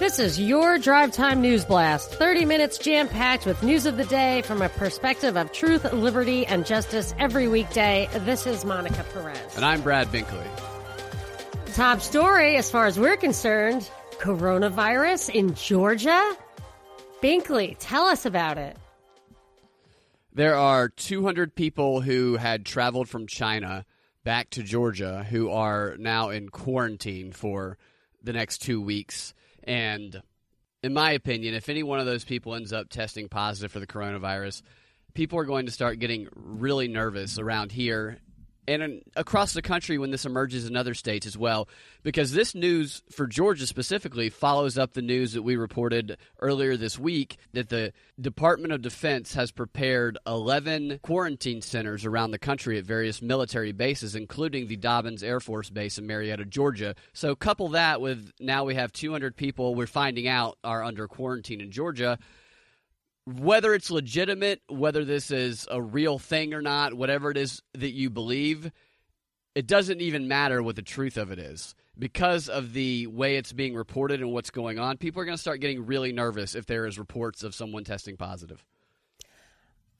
This is your Drive Time News Blast. 30 minutes jam packed with news of the day from a perspective of truth, liberty, and justice every weekday. This is Monica Perez. And I'm Brad Binkley. Top story, as far as we're concerned coronavirus in Georgia. Binkley, tell us about it. There are 200 people who had traveled from China back to Georgia who are now in quarantine for the next two weeks. And in my opinion, if any one of those people ends up testing positive for the coronavirus, people are going to start getting really nervous around here and across the country when this emerges in other states as well. Because this news for Georgia specifically follows up the news that we reported earlier this week that the Department of Defense has prepared 11 quarantine centers around the country at various military bases, including the Dobbins Air Force Base in Marietta, Georgia. So, couple that with now we have 200 people we're finding out are under quarantine in Georgia whether it's legitimate, whether this is a real thing or not, whatever it is that you believe, it doesn't even matter what the truth of it is. Because of the way it's being reported and what's going on, people are going to start getting really nervous if there is reports of someone testing positive.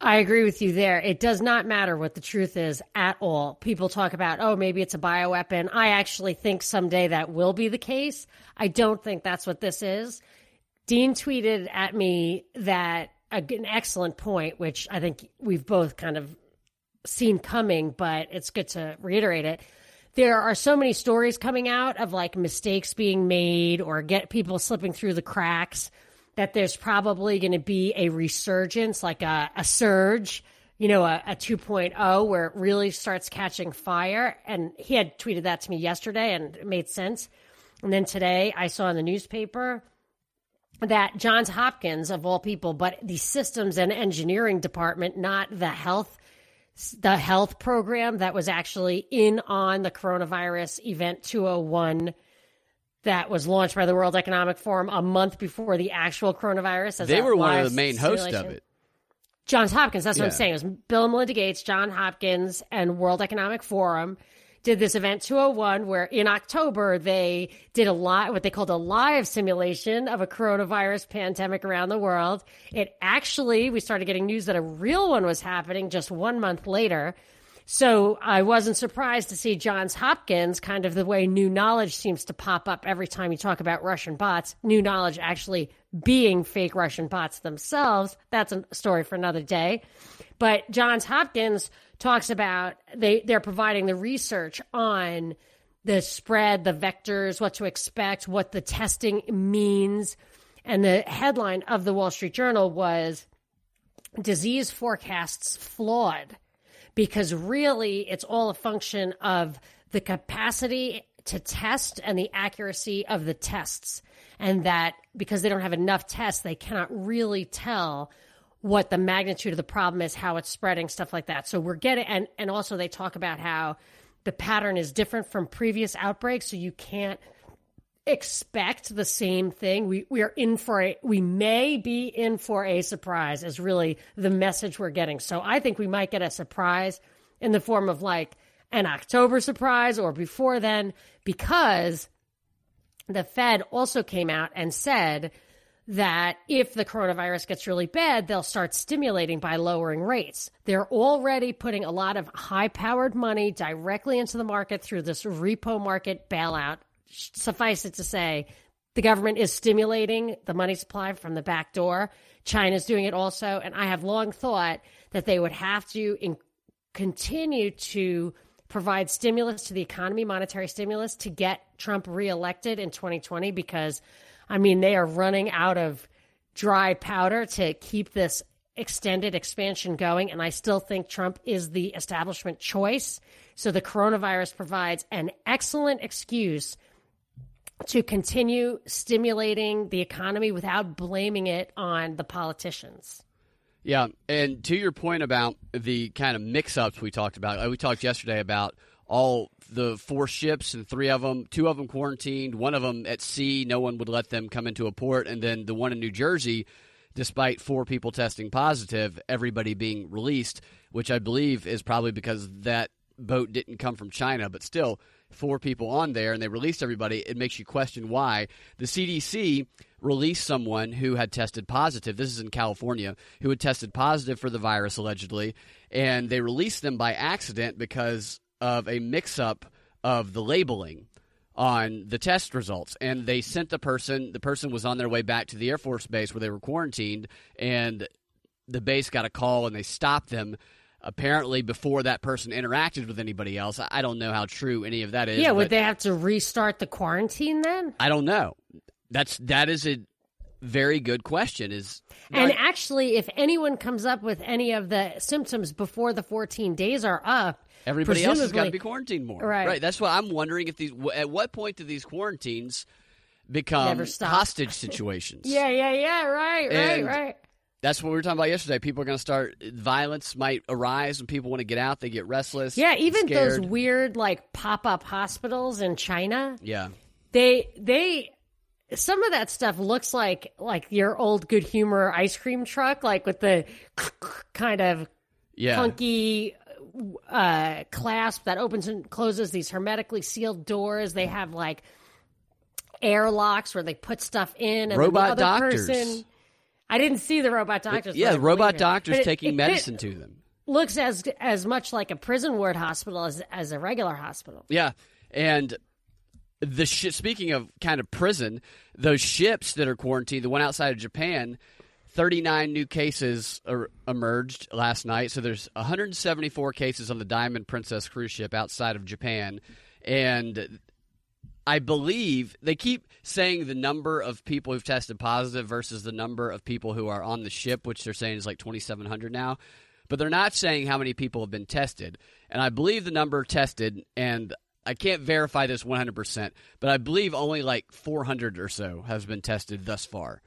I agree with you there. It does not matter what the truth is at all. People talk about, oh, maybe it's a bioweapon. I actually think someday that will be the case. I don't think that's what this is. Dean tweeted at me that an excellent point, which I think we've both kind of seen coming, but it's good to reiterate it. There are so many stories coming out of like mistakes being made or get people slipping through the cracks that there's probably going to be a resurgence, like a, a surge, you know, a, a 2.0 where it really starts catching fire. And he had tweeted that to me yesterday and it made sense. And then today I saw in the newspaper that Johns Hopkins, of all people, but the systems and engineering department, not the health, the health program that was actually in on the coronavirus event 201 that was launched by the World Economic Forum a month before the actual coronavirus. they were one of the main hosts of it. Johns Hopkins, that's yeah. what I'm saying. It was Bill and Melinda Gates, John Hopkins, and World Economic Forum did this event 201 where in October they did a lot, what they called a live simulation of a coronavirus pandemic around the world. It actually, we started getting news that a real one was happening just one month later. So I wasn't surprised to see Johns Hopkins, kind of the way new knowledge seems to pop up every time you talk about Russian bots, new knowledge actually being fake Russian bots themselves. That's a story for another day. But Johns Hopkins talks about they they're providing the research on the spread, the vectors, what to expect, what the testing means. And the headline of the Wall Street Journal was disease forecasts flawed because really it's all a function of the capacity to test and the accuracy of the tests. And that because they don't have enough tests, they cannot really tell what the magnitude of the problem is, how it's spreading, stuff like that. So we're getting, and, and also they talk about how the pattern is different from previous outbreaks. So you can't expect the same thing. We, we are in for a, we may be in for a surprise is really the message we're getting. So I think we might get a surprise in the form of like an October surprise or before then, because the Fed also came out and said, that if the coronavirus gets really bad, they'll start stimulating by lowering rates. They're already putting a lot of high powered money directly into the market through this repo market bailout. Suffice it to say, the government is stimulating the money supply from the back door. China's doing it also. And I have long thought that they would have to in- continue to provide stimulus to the economy, monetary stimulus, to get Trump reelected in 2020 because I mean, they are running out of dry powder to keep this extended expansion going. And I still think Trump is the establishment choice. So the coronavirus provides an excellent excuse to continue stimulating the economy without blaming it on the politicians. Yeah. And to your point about the kind of mix ups we talked about, we talked yesterday about all the four ships and three of them, two of them quarantined, one of them at sea. No one would let them come into a port, and then the one in New Jersey, despite four people testing positive, everybody being released, which I believe is probably because that boat didn't come from China. But still, four people on there and they released everybody, it makes you question why. The CDC released someone who had tested positive. This is in California, who had tested positive for the virus allegedly, and they released them by accident because of a mix up of the labeling on the test results and they sent the person the person was on their way back to the air force base where they were quarantined and the base got a call and they stopped them apparently before that person interacted with anybody else. I don't know how true any of that is. Yeah, would they have to restart the quarantine then? I don't know. That's that is a very good question. Is and actually, if anyone comes up with any of the symptoms before the 14 days are up, everybody else has got to be quarantined more. Right. Right. That's what I'm wondering. If these at what point do these quarantines become hostage situations? yeah, yeah, yeah. Right, and right, right that's what we were talking about yesterday. People are going to start violence might arise when people want to get out. They get restless. Yeah, even those weird like pop up hospitals in China. Yeah, they they some of that stuff looks like like your old good humor ice cream truck, like with the kind of yeah. clunky uh, clasp that opens and closes these hermetically sealed doors. They have like airlocks where they put stuff in. And Robot the other doctors. Person, I didn't see the robot doctors. Yeah, the robot doctors it, taking it, medicine it to them. Looks as as much like a prison ward hospital as as a regular hospital. Yeah, and the sh- speaking of kind of prison, those ships that are quarantined, the one outside of Japan, 39 new cases are, emerged last night. So there's 174 cases on the Diamond Princess cruise ship outside of Japan, and I believe they keep saying the number of people who've tested positive versus the number of people who are on the ship, which they're saying is like 2,700 now. But they're not saying how many people have been tested. And I believe the number tested, and I can't verify this 100%, but I believe only like 400 or so has been tested thus far.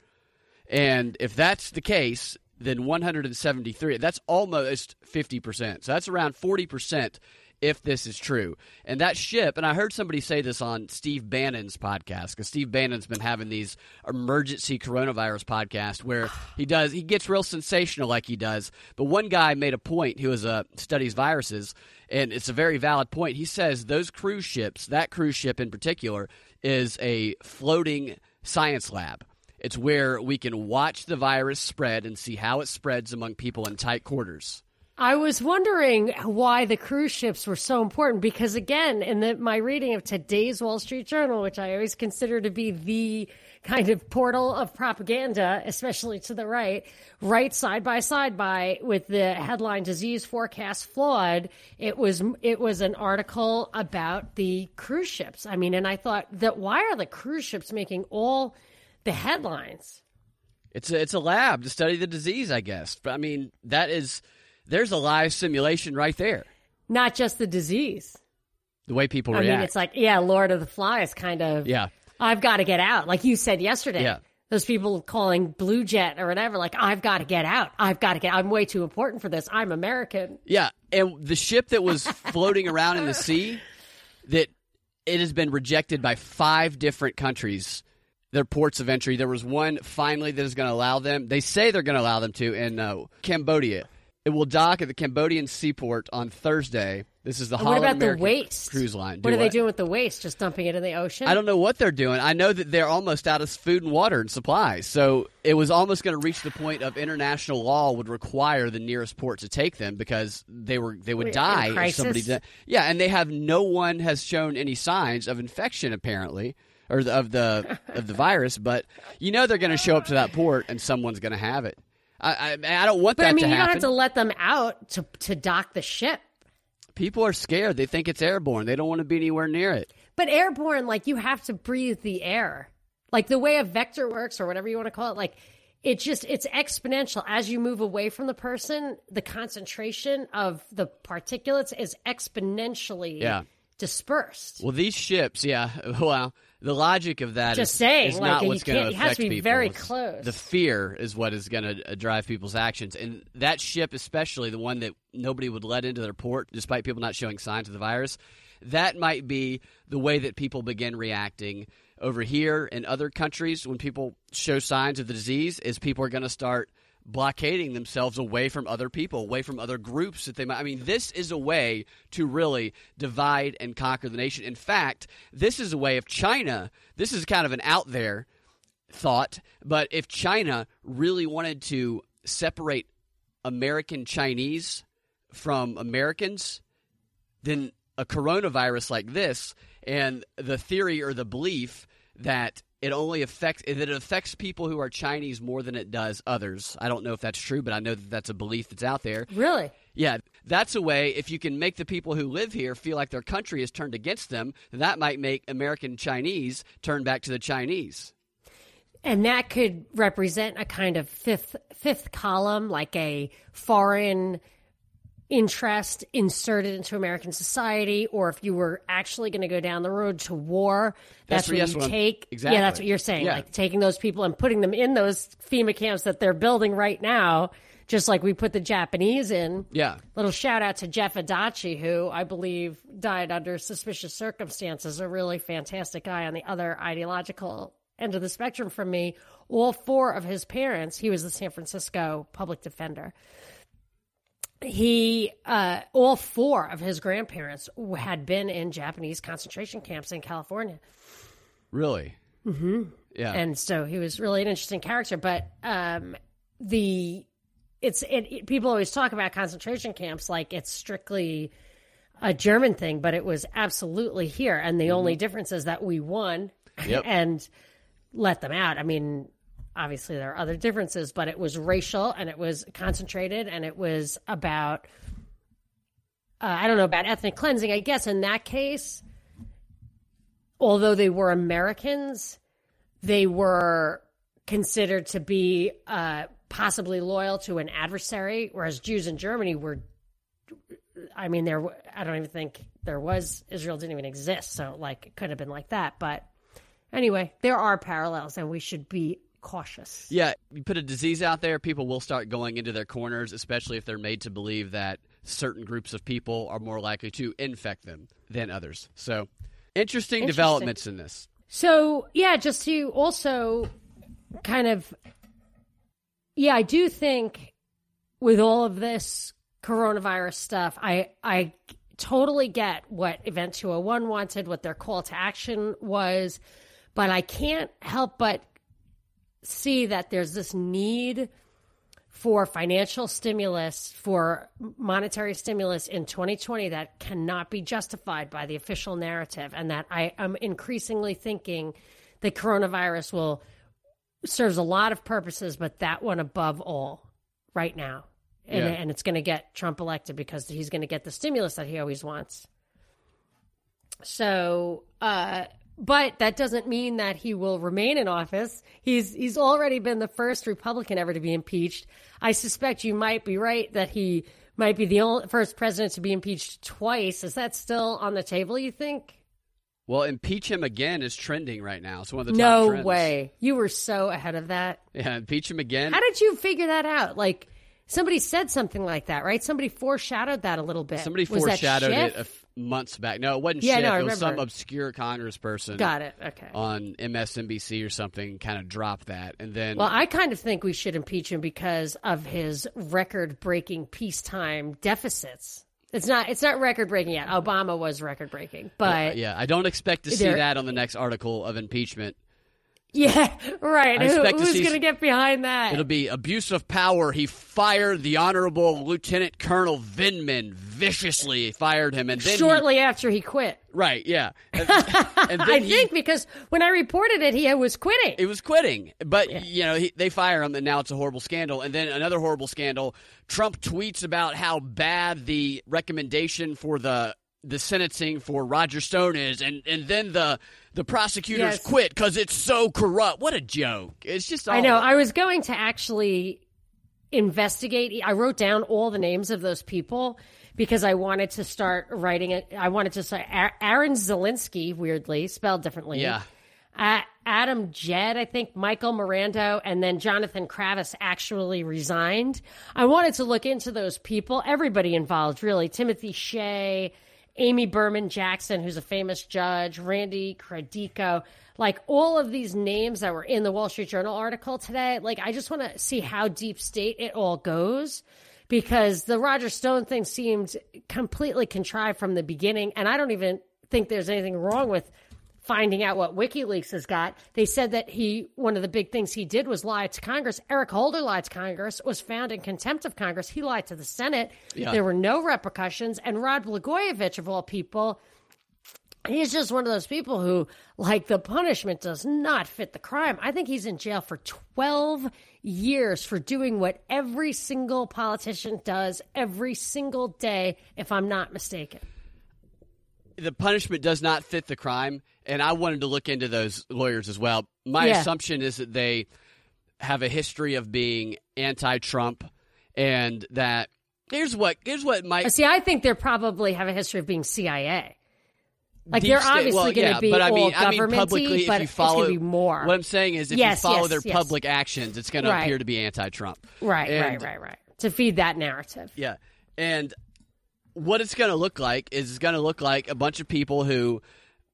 And if that's the case, then 173, that's almost 50%. So that's around 40% if this is true. And that ship, and I heard somebody say this on Steve Bannon's podcast because Steve Bannon's been having these emergency coronavirus podcasts where he does he gets real sensational like he does. But one guy made a point who is a uh, studies viruses, and it's a very valid point. He says those cruise ships, that cruise ship in particular, is a floating science lab. It's where we can watch the virus spread and see how it spreads among people in tight quarters. I was wondering why the cruise ships were so important because, again, in the, my reading of today's Wall Street Journal, which I always consider to be the kind of portal of propaganda, especially to the right, right side by side by with the headline "Disease Forecast Flawed," it was it was an article about the cruise ships. I mean, and I thought that why are the cruise ships making all the headlines? It's a, it's a lab to study the disease, I guess. But I mean, that is there's a live simulation right there. Not just the disease. The way people I react. mean, it's like, yeah, Lord of the Flies kind of. Yeah. I've got to get out. Like you said yesterday. Yeah. Those people calling Blue Jet or whatever, like, I've got to get out. I've got to get I'm way too important for this. I'm American. Yeah. And the ship that was floating around in the sea, that it has been rejected by five different countries their ports of entry. There was one finally that is going to allow them. They say they're going to allow them to in uh, Cambodia. It will dock at the Cambodian seaport on Thursday. This is the What about American the waste cruise line. What Do are they doing with the waste? Just dumping it in the ocean? I don't know what they're doing. I know that they're almost out of food and water and supplies. So it was almost going to reach the point of international law would require the nearest port to take them because they were they would Wait, die if somebody did. Yeah, and they have no one has shown any signs of infection apparently or the, of the of the virus, but you know they're going to show up to that port and someone's going to have it. I, I I don't want But that I mean, you happen. don't have to let them out to to dock the ship. People are scared. They think it's airborne. They don't want to be anywhere near it. But airborne, like you have to breathe the air. Like the way a vector works or whatever you want to call it, like it just it's exponential. As you move away from the person, the concentration of the particulates is exponentially Yeah. dispersed. Well, these ships, yeah. Well, the logic of that Just is- saying, is like, not what's going to it has affect to be people. very close. The fear is what is going to uh, drive people's actions, and that ship, especially the one that nobody would let into their port, despite people not showing signs of the virus, that might be the way that people begin reacting over here in other countries when people show signs of the disease. Is people are going to start blockading themselves away from other people, away from other groups that they might. I mean, this is a way to really divide and conquer the nation. In fact, this is a way of China. This is kind of an out there thought, but if China really wanted to separate American Chinese from Americans, then a coronavirus like this and the theory or the belief that it only affects that it affects people who are Chinese more than it does others. I don't know if that's true, but I know that that's a belief that's out there. Really? Yeah, that's a way if you can make the people who live here feel like their country is turned against them, that might make American Chinese turn back to the Chinese. And that could represent a kind of fifth fifth column, like a foreign interest inserted into American society, or if you were actually going to go down the road to war, that's, that's what you take. Exactly. Yeah, that's what you're saying. Yeah. Like taking those people and putting them in those FEMA camps that they're building right now, just like we put the Japanese in. Yeah. Little shout out to Jeff Adachi, who I believe died under suspicious circumstances, a really fantastic guy on the other ideological end of the spectrum from me. All four of his parents, he was the San Francisco public defender he uh, all four of his grandparents had been in Japanese concentration camps in California. Really? Mm-hmm. Yeah. And so he was really an interesting character. But um, the it's it, it, people always talk about concentration camps like it's strictly a German thing, but it was absolutely here. And the mm-hmm. only difference is that we won yep. and let them out. I mean, obviously there are other differences, but it was racial and it was concentrated and it was about uh, I don't know about ethnic cleansing. I guess in that case, although they were Americans, they were considered to be uh, possibly loyal to an adversary, whereas Jews in Germany were. I mean, there. I don't even think there was Israel didn't even exist, so like it could have been like that. But anyway, there are parallels, and we should be cautious. Yeah, you put a disease out there, people will start going into their corners, especially if they're made to believe that certain groups of people are more likely to infect them than others. So, interesting, interesting. developments in this. So, yeah, just to also kind of, yeah, I do think with all of this coronavirus stuff, I, I totally get what Event 201 wanted, what their call to action was, but I can't help but see that there's this need for financial stimulus, for monetary stimulus in 2020 that cannot be justified by the official narrative. And that I am increasingly thinking that coronavirus will serves a lot of purposes, but that one above all right now. And, yeah. and it's going to get Trump elected because he's going to get the stimulus that he always wants. So, uh, but that doesn't mean that he will remain in office. He's he's already been the first Republican ever to be impeached. I suspect you might be right that he might be the only, first president to be impeached twice. Is that still on the table? You think? Well, impeach him again is trending right now. It's one of the no top way. You were so ahead of that. Yeah, impeach him again. How did you figure that out? Like somebody said something like that, right? Somebody foreshadowed that a little bit. Somebody foreshadowed it months back. No, it wasn't yeah, Schiff. No, it was some obscure congressperson. Got it. Okay. On MSNBC or something, kind of dropped that, and then. Well, I kind of think we should impeach him because of his record-breaking peacetime deficits. It's not. It's not record breaking yet. Obama was record breaking, but yeah, I don't expect to see that on the next article of impeachment. Yeah, right. Who, who's going to get behind that? It'll be abuse of power. He fired the Honorable Lieutenant Colonel Vindman viciously fired him, and then shortly he, after he quit. Right? Yeah. And, and I he, think because when I reported it, he was quitting. He was quitting, but yeah. you know he, they fire him, and now it's a horrible scandal. And then another horrible scandal. Trump tweets about how bad the recommendation for the the sentencing for Roger Stone is, and and then the the prosecutors yes. quit because it's so corrupt. What a joke! It's just I know. I was going to actually investigate. I wrote down all the names of those people because I wanted to start writing it. I wanted to say Aaron Zelinsky, weirdly spelled differently. Yeah. Uh, Adam Jed, I think Michael Marando, and then Jonathan Kravis actually resigned. I wanted to look into those people, everybody involved, really. Timothy Shea, Amy Berman Jackson, who's a famous judge, Randy Credico, like all of these names that were in the Wall Street Journal article today. Like, I just want to see how deep state it all goes because the Roger Stone thing seemed completely contrived from the beginning. And I don't even think there's anything wrong with finding out what WikiLeaks has got. They said that he, one of the big things he did was lie to Congress. Eric Holder lied to Congress, was found in contempt of Congress. He lied to the Senate. Yeah. There were no repercussions. And Rod Blagojevich, of all people, he's just one of those people who, like, the punishment does not fit the crime. I think he's in jail for 12 years for doing what every single politician does every single day, if I'm not mistaken. The punishment does not fit the crime, and I wanted to look into those lawyers as well. My Yeah. assumption is that they have a history of being anti-Trump, and that here's what here's what might See, I think they probably have a history of being CIA. Like they're state- obviously well, going to yeah, be but I mean, I mean publicly, but if you it's follow, going to be more. What I'm saying is, if Yes, you follow yes, their yes. public actions, it's going to appear to be anti-Trump. right, And- right, right, right. To feed that narrative. Yeah, and what it's going to look like is it's going to look like a bunch of people who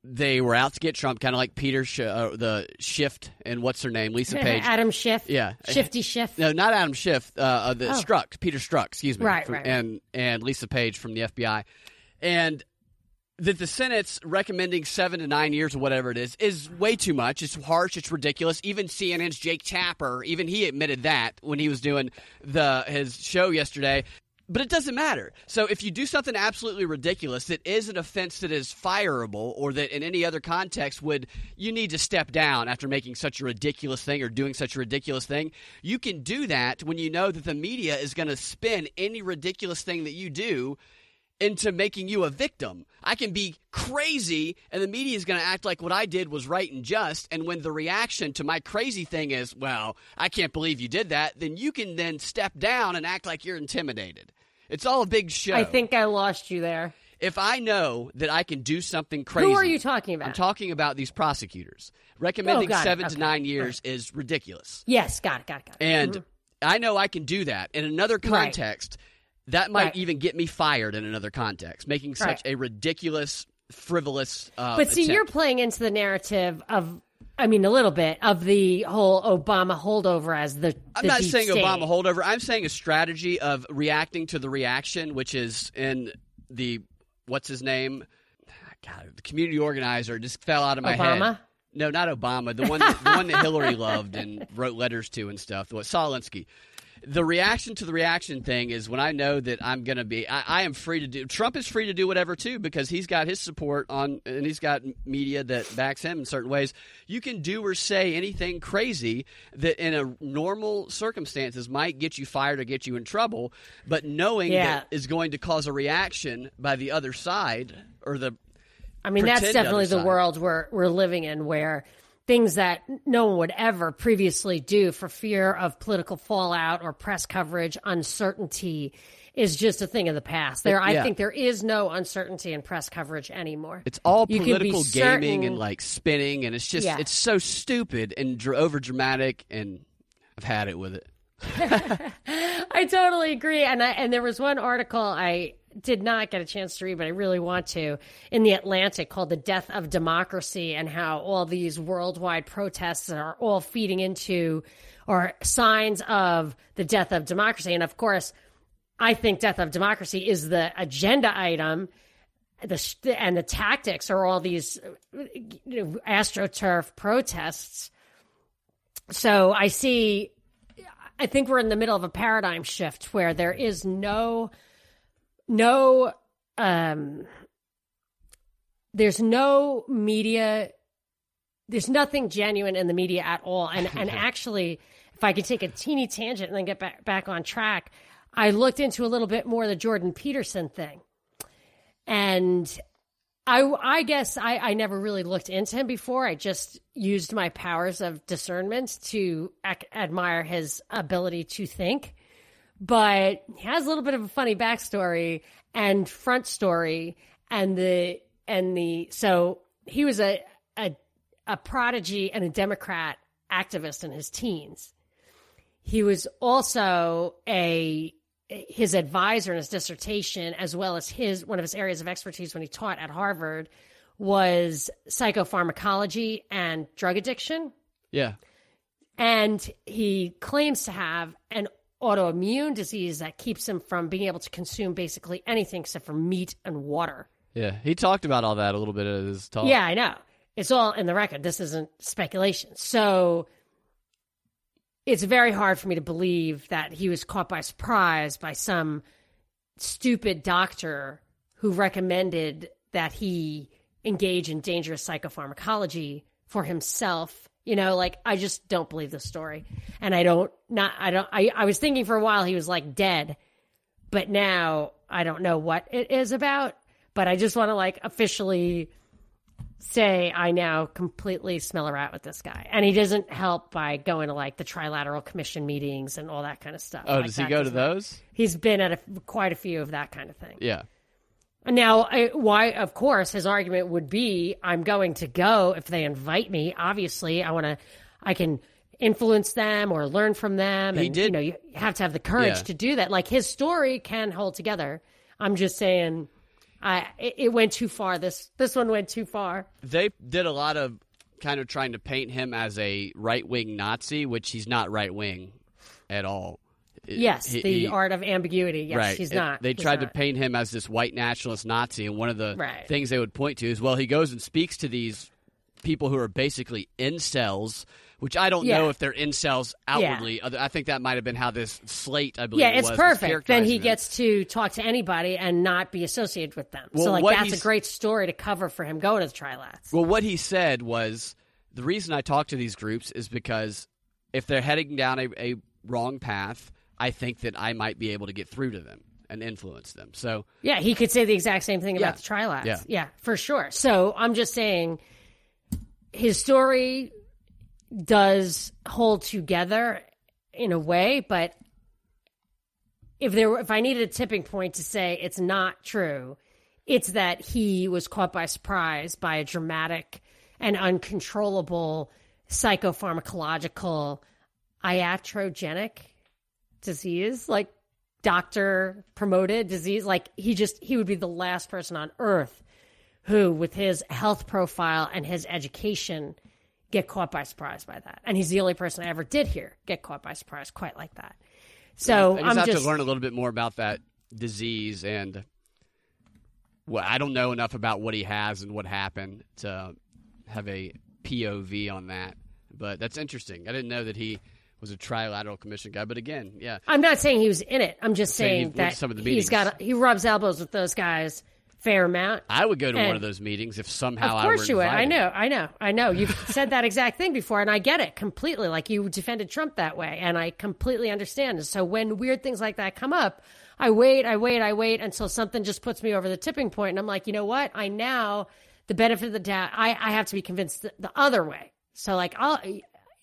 they were out to get Trump, kind of like Peter, Sh- uh, the Shift, and what's her name, Lisa Page. Adam Schiff. Yeah. Shifty Schiff. No, not Adam Schiff. Uh, uh, the Oh. Strzok, Peter Strzok, excuse me, Right, from- right, right. and and Lisa Page from the FBI, and that the Senate's recommending seven to nine years or whatever it is is way too much. It's harsh. It's ridiculous. Even CNN's Jake Tapper, even he admitted that when he was doing the his show yesterday. But it doesn't matter. So if you do something absolutely ridiculous that is an offense that is fireable or that in any other context would you need to step down after making such a ridiculous thing or doing such a ridiculous thing, you can do that when you know that the media is going to spin any ridiculous thing that you do into making you a victim. I can be crazy and the media is going to act like what I did was right and just and when the reaction to my crazy thing is, well, I can't believe you did that, then you can then step down and act like you're intimidated. It's all a big show. I think I lost you there. if I know that I can do something crazy Who are you talking about? I'm talking about these prosecutors. Recommending Oh, got it. 7 to. 9 years is ridiculous. yes, got it, got it, got it. And I know I can do that in another Mm-hmm. Right. context. That might Right. even get me fired in another context, making such Right. a ridiculous, frivolous. Uh, But see, attempt. you're playing into the narrative of, I mean, a little bit of the whole Obama holdover as the. I'm the not saying state. Obama holdover. I'm saying a strategy of reacting to the reaction, which is in the what's his name? God, the community organizer just fell out of my head. No, not Obama. The one, that, the one that Hillary loved and wrote letters to and stuff. What Saul Alinsky. The reaction to the reaction thing is when I know that I'm going to be. I, I am free to do. Trump is free to do whatever too because he's got his support on and he's got media that backs him in certain ways. You can do or say anything crazy that in a normal circumstances might get you fired or get you in trouble, but knowing Yeah. that is going to cause a reaction by the other side or the I mean, that's definitely the world we're we're living in, where things that no one would ever previously do for fear of political fallout or press coverage, uncertainty is just a thing of the past. There, I think there is no uncertainty in press coverage anymore. It's all You can be political gaming certain- and like spinning, and it's just Yeah. it's so stupid and dr- over dramatic, and I've had it with it. I totally agree. And I, and there was one article I did not get a chance to read, but I really want to in the Atlantic called "The Death of Democracy" and how all these worldwide protests are all feeding into or signs of the death of democracy. And of course, I think death of democracy is the agenda item. The and the tactics are all these you know, astroturf protests. So I see I think we're in the middle of a paradigm shift where there is no no um there's no media there's nothing genuine in the media at all and and actually if I could take a teeny tangent and then get back back on track I looked into a little bit more the Jordan Peterson thing and I, I guess I, I never really looked into him before. I just used my powers of discernment to ac- admire his ability to think. But he has a little bit of a funny backstory and front story, and the and the so he was a a, a prodigy and a Democrat activist in his teens. He was also a his advisor in his dissertation, as well as his one of his areas of expertise when he taught at Harvard, was psychopharmacology and drug addiction. Yeah. And he claims to have an autoimmune disease that keeps him from being able to consume basically anything except for meat and water. Yeah. He talked about all that a little bit in his talk. Yeah, I know. It's all in the record. This isn't speculation. So it's very hard for me to believe that he was caught by surprise by some stupid doctor who recommended that he engage in dangerous psychopharmacology for himself. You know, like I just don't believe the story. And I don't not I don't I, I was thinking for a while he was like dead, but now I don't know what it is about. But I just want to like officially say I now completely smell a rat with this guy. And he doesn't help by going to like the trilateral commission meetings and all that kind of stuff. Oh, Like, does he go to those? He's been at a, quite a few of that kind of thing. Yeah. Now, I, why? Of course, his argument would be, "I'm going to go if they invite me. Obviously, I want to. I can influence them or learn from them. He and, did- You know, you have to have the courage Yeah. to do that. Like his story can hold together. I'm just saying, I it, it went too far. This this one went too far. They did a lot of kind of trying to paint him as a right wing Nazi, which he's not right wing at all. Yes, He- the he- art of ambiguity. Yes, right. he's It- not. They He's tried not. to paint him as this white nationalist Nazi, and one of the Right. things they would point to is, well, he goes and speaks to these people who are basically incels, which I don't Yeah. know if they're incels outwardly. Other- I think that might have been how this slate, I believe, Yeah, it's was, perfect. Then he them. gets to talk to anybody and not be associated with them. Well, so, like, that's a great story to cover for him going to the trilats. Well, what he said was the reason I talk to these groups is because if they're heading down a, a wrong path, I think that I might be able to get through to them and influence them. So Yeah, he could say the exact same thing Yeah. about the trilats. Yeah. yeah, for sure. So I'm just saying his story does hold together in a way, but if there were, if I needed a tipping point to say it's not true, it's that he was caught by surprise by a dramatic and uncontrollable psychopharmacological iatrogenic disease, like doctor promoted disease. Like he just he would be the last person on earth who, with his health profile and his education, get caught by surprise by that. And he's the only person I ever did hear get caught by surprise quite like that. So I just I'm have just to learn a little bit more about that disease and well, I don't know enough about what he has and what happened to have a POV on that. But that's interesting. I didn't know that he was a trilateral commission guy. But again, yeah, I'm not saying he was in it. I'm just saying saying that some of the he's got he rubs elbows with those guys fair amount. I would go to one of those meetings if somehow Of course I you would. I know. I know. I know. You've said that exact thing before, and I get it completely. Like you defended Trump that way, and I completely understand. And so when weird things like that come up, I wait, I wait, I wait until something just puts me over the tipping point, and I'm like, you know what? I now the benefit of the doubt. I I have to be convinced the, the other way. So like I'll.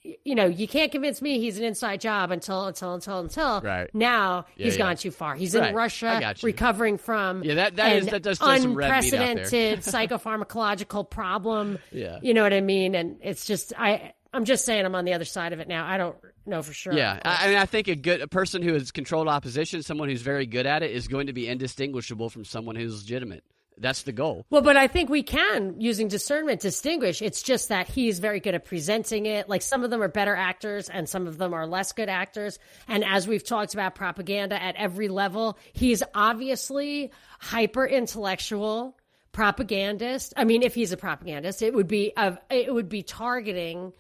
You know, you can't convince me he's an inside job until until until until Right. now he's yeah. gone too far. He's Right. in Russia recovering from Yeah, that- that is- that does throw some red meat out there. unprecedented psychopharmacological problem. Yeah. You know what I mean? And it's just I I'm just saying I'm on the other side of it now. I don't know for sure. Yeah, I, I mean, I think a good a person who has controlled opposition, someone who's very good at it, is going to be indistinguishable from someone who's legitimate. That's the goal. Well, but I think we can, using discernment, distinguish. It's just that he's very good at presenting it. Like some of them are better actors and some of them are less good actors. And as we've talked about propaganda at every level, he's obviously hyper intellectual propagandist. I mean, if he's a propagandist, it would be of it would be targeting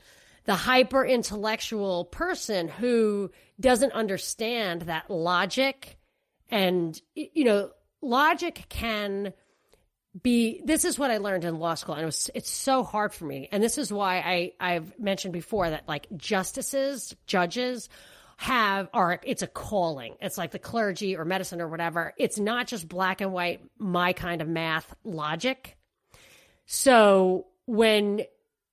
the hyper intellectual person who doesn't understand that logic and you know logic can be this is what I learned in law school and it was it's so hard for me. And this is why I I've mentioned before that like justices judges have are it's a calling. It's like the clergy or medicine or whatever. It's not just black and white my kind of math logic. So when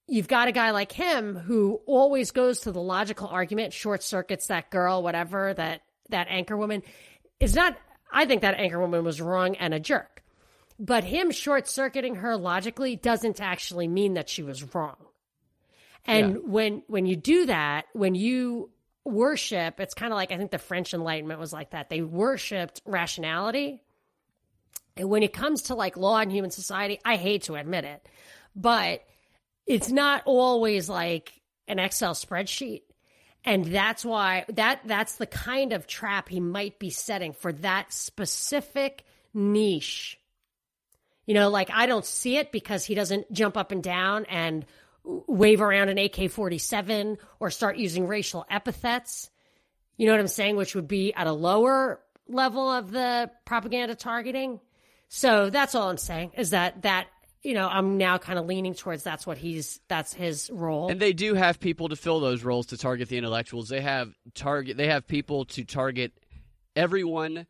you've got a guy like him who always goes to the logical argument short circuits that girl whatever that that anchor woman is not I think that anchor woman was wrong and a jerk but him short circuiting her logically doesn't actually mean that she was wrong. And Yeah. when when you do that, when you worship. It's kind of like I think the French Enlightenment was like that. They worshipped rationality. And when it comes to like law and human society, I hate to admit it, but it's not always like an Excel spreadsheet. And that's why that that's the kind of trap he might be setting for that specific niche. You know, like I don't see it because he doesn't jump up and down and wave around an AK 47 or start using racial epithets. You know what I'm saying? Which would be at a lower level of the propaganda targeting. So that's all I'm saying is that that you know, I'm now kind of leaning towards that's what he's that's his role. And they do have people to fill those roles to target the intellectuals. They have target they have people to target everyone.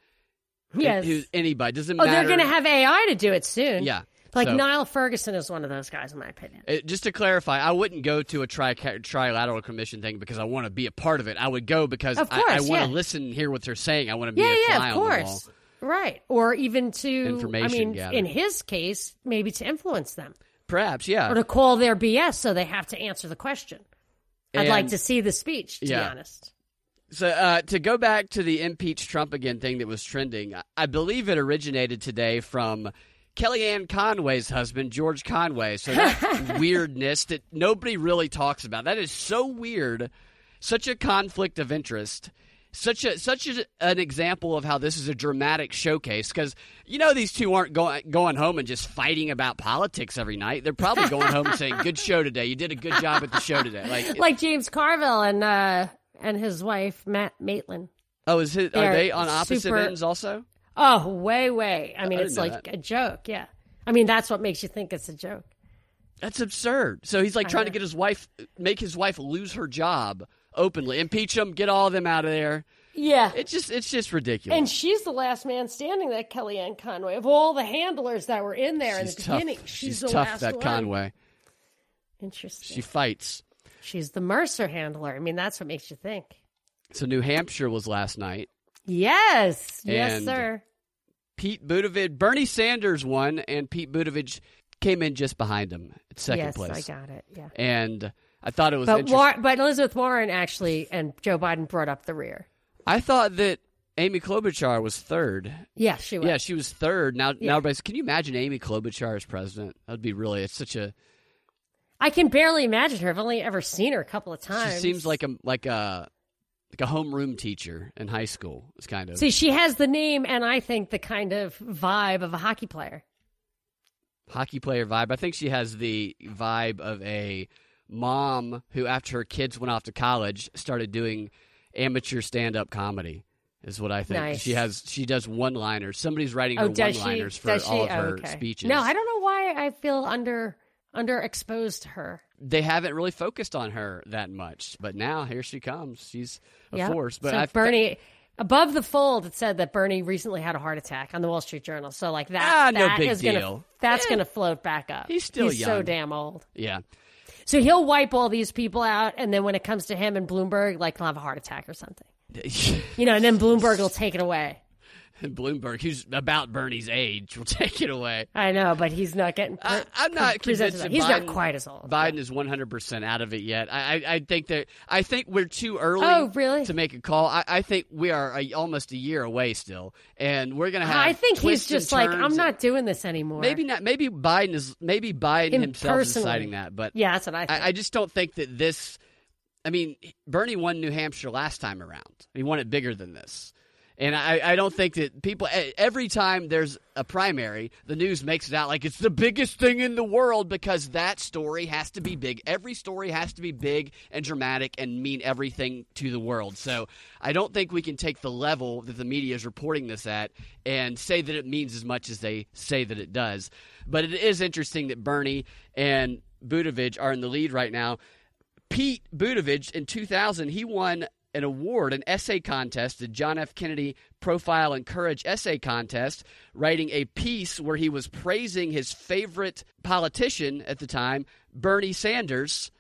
Yes. Who's anybody doesn't oh, matter. they're going to have AI to do it soon. Yeah. Like So- Niall Ferguson is one of those guys, in my opinion. Uh, just to clarify, I wouldn't go to a tri- trilateral commission thing because I want to be a part of it. I would go because Of I, I course, want yeah. to listen and hear what they're saying. I want to be Yeah, a yeah, of on the wall. course. Right. Or even to, I Information mean, gathering. in his case, maybe to influence them Perhaps, yeah. or to call their BS so they have to answer the question. I'd like to see the speech, to be honest. So uh, to go back to the impeach Trump again thing that was trending, I- believe it originated today from Kellyanne Conway's husband, George Conway. So that weirdness that nobody really talks about. That is so weird. Such a conflict of interest. Such a such a, an example of how this is a dramatic showcase because you know these two aren't going going home and just fighting about politics every night. They're probably going home and saying, "Good show today. You did a good job at the show today." Like, Like James Carville and uh, and his wife, Mary Matalin. oh, is it, are They're they on opposite super- ends also? Oh, way, way. I mean, I it's like a joke. Yeah. I mean, that's what makes you think it's a joke. That's absurd. So he's like I trying to get his wife, make his wife lose her job openly, impeach him, get all of them out of there. Yeah. It's just, it's just ridiculous. And she's the last man standing, that Kellyanne Conway. Of all the handlers that were in there in the tough. beginning, she's, the tough. last that one. Conway. Interesting. She fights. She's the Mercer handler. I mean, that's what makes you think. So New Hampshire was last night. Yes. Yes, sir. Pete Buttigieg, Bernie Sanders won, and Pete Buttigieg came in just behind him at second yes, place. I got it. Yeah. And I thought it was But interesting. War- but Elizabeth Warren actually and Joe Biden brought up the rear. I thought that Amy Klobuchar was third. Yeah, she was. Yeah, she was third. Now, Yeah. now everybody's. Can you imagine Amy Klobuchar as president? That'd be really. It's such a. I can barely imagine her. I've only ever seen her a couple of times. She seems like a like a like a homeroom teacher in high school. It's kind of See, she has the name and I think the kind of vibe of a hockey player. hockey player vibe. I think she has the vibe of a mom who, after her kids went off to college, started doing amateur stand up comedy. Is what I think. Nice. She has she does one liners. Somebody's writing oh, her Oh, one does she? liners for all of Oh, her okay. speeches. No, I don't know why I feel under underexposed to her. They haven't really focused on her that much, but now here she comes. She's a Yeah. force. But so Bernie above the fold, it said that Bernie recently had a heart attack on the Wall Street Journal. So like that, Ah, no that big is gonna that's Eh. gonna float back up. He's still He's so damn old. yeah. So he'll wipe all these people out, and then when it comes to him and Bloomberg, like he'll have a heart attack or something. You know, and then Bloomberg will take it away. Bloomberg, who's about Bernie's age, will take it away. I know, but he's not getting. I, I'm not convinced. He's not quite as old. Biden is 100 percent out of it yet. I, I, I think that I think we're too early. Oh, really? To make a call, I, I think we are a, almost a year away still, and we're gonna have. I think he's just like, I'm not doing this anymore. Maybe not. Maybe Biden is. Maybe Biden Him himself is personally. deciding that, but Yeah, that's what I. I, I just don't think that this. I mean, Bernie won New Hampshire last time around. He won it bigger than this. And I, I don't think that people, every time there's a primary, the news makes it out like it's the biggest thing in the world because that story has to be big. Every story has to be big and dramatic and mean everything to the world. So I don't think we can take the level that the media is reporting this at and say that it means as much as they say that it does. But it is interesting that Bernie and Buttigieg are in the lead right now. Pete Buttigieg in 2000, he won an award, an essay contest, the John F. Kennedy Profile and Courage Essay Contest, writing a piece where he was praising his favorite politician at the time, Bernie Sanders,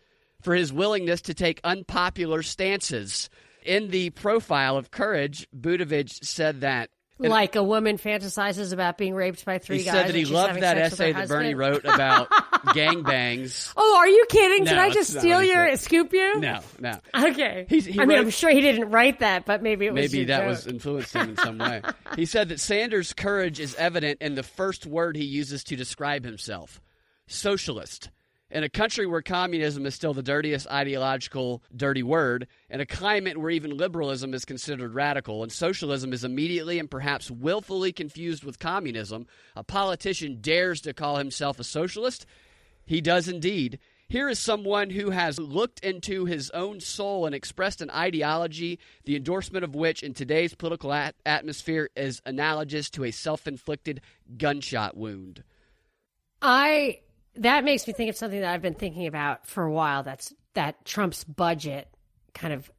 for his willingness to take unpopular stances. In the profile of Courage, Buttigieg said that. like a woman fantasizes about being raped by three He guys. said that he loved that sex with her essay that Bernie wrote about gangbangs. Oh, are you kidding? Did No, I just it's not steal what he your said. scoop you? No, no. Okay. He's- he I mean, wrote- I'm sure he didn't write that, but maybe it was Maybe your that joke. was influenced him in some way. He said that Sanders' courage is evident in the first word he uses to describe himself socialist. In a country where communism is still the dirtiest ideological dirty word, in a climate where even liberalism is considered radical, and socialism is immediately and perhaps willfully confused with communism, a politician dares to call himself a socialist? He does indeed. Here is someone who has looked into his own soul and expressed an ideology, the endorsement of which in today's political at- atmosphere is analogous to a self inflicted gunshot wound. I that makes me think of something that I've been thinking about for a while. That's that Trump's budget kind of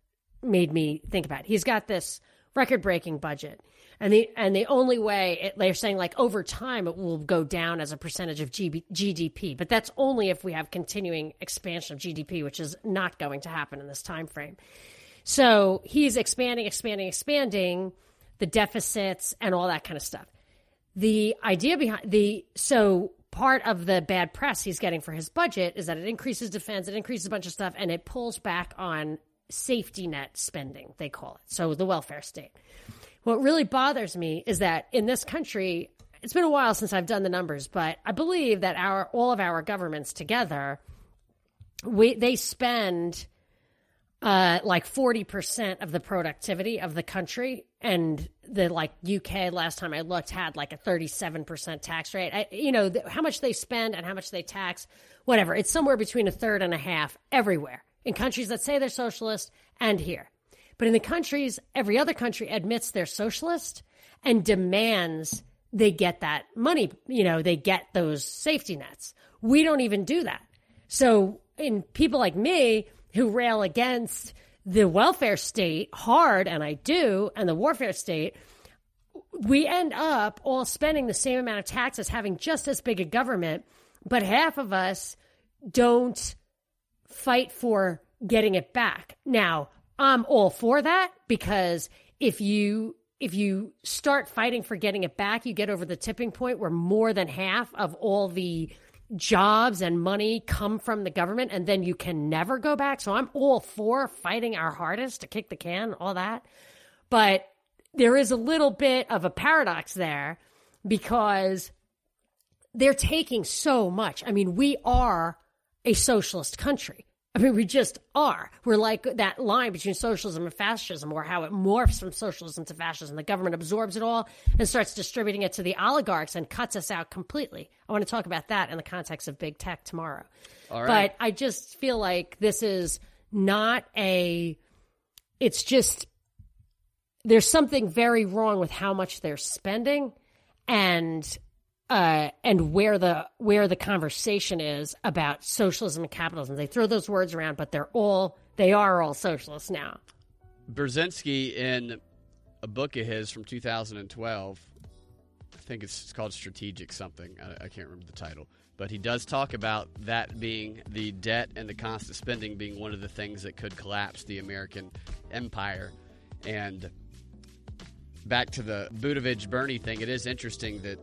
made me think about. He's got this record-breaking budget, and the and the only way it, they're saying like over time it will go down as a percentage of GDP, but that's only if we have continuing expansion of GDP, which is not going to happen in this time frame. So he's expanding, expanding, expanding the deficits and all that kind of stuff the idea behind the so part of the bad press he's getting for his budget is that it increases defense, it increases a bunch of stuff, and it pulls back on safety net spending, they call it. So the welfare state. What really bothers me is that in this country, it's been a while since I've done the numbers, but I believe that our all of our governments together, we they spend uh, like 40% of the productivity of the country. And the like UK last time I looked had like a 37% tax rate. I, you know, how much they spend and how much they tax, whatever. It's somewhere between a third and a half everywhere in countries that say they're socialist and here. But in the countries, every other country admits they're socialist and demands they get that money, you know, they get those safety nets. We don't even do that. So, in people like me who rail against the welfare state hard, and I do, and the warfare state, we end up all spending the same amount of taxes, having just as big a government, but half of us don't fight for getting it back. Now, I'm all for that because if you if you start fighting for getting it back, you get over the tipping point where more than half of all the jobs and money come from the government and then you can never go back. So I'm all for fighting our hardest to kick the can, all that. But there is a little bit of a paradox there because they're taking so much. I mean, we are a socialist country. I mean, we just are. We're like that line between socialism and fascism, or how it morphs from socialism to fascism. The government absorbs it all and starts distributing it to the oligarchs and cuts us out completely. I want to talk about that in the context of big tech tomorrow. All right. But I just feel like this is not a, it's just, there's something very wrong with how much they're spending and uh, and where the where the conversation is about socialism and capitalism. They throw those words around, but they're all they are all socialists now. Brzezinski, in a book of his from 2012, I think it's, it's called Strategic something. I, I can't remember the title. But he does talk about that being the debt and the constant spending being one of the things that could collapse the American empire. And back to the Buttigieg Bernie thing, it is interesting that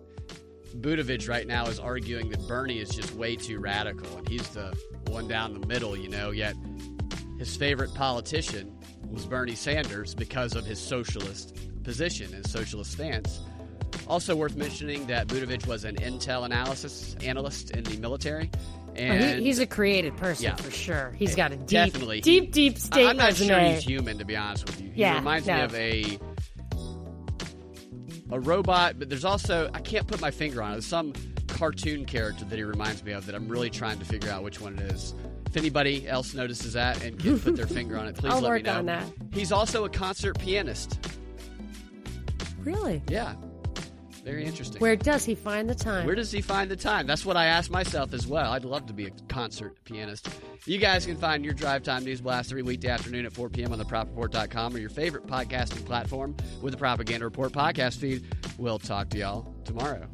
Buttigieg right now is arguing that Bernie is just way too radical and he's the one down the middle, you know, yet his favorite politician was Bernie Sanders because of his socialist position and socialist stance. Also worth mentioning that Buttigieg was an intel analysis analyst in the military. Oh, And he, he's a creative person Yeah. for sure. He's got a deep, Definitely. deep, deep state I'm not resume. sure he's human, to be honest with you. He Yeah, reminds me of a a robot, but there's also I can't put my finger on it. There's some cartoon character that he reminds me of that I'm really trying to figure out which one it is. If anybody else notices that and can put their finger on it, please I'll let work me know. on that. He's also a concert pianist. Really? Yeah, very interesting. Where does he find the time? Where does he find the time? That's what I asked myself as well. I'd love to be a concert pianist. You guys can find your Drive Time News Blast every weekday afternoon at 4 p.m. on the propreport.com or your favorite podcasting platform with the Propaganda Report podcast feed. We'll talk to y'all tomorrow.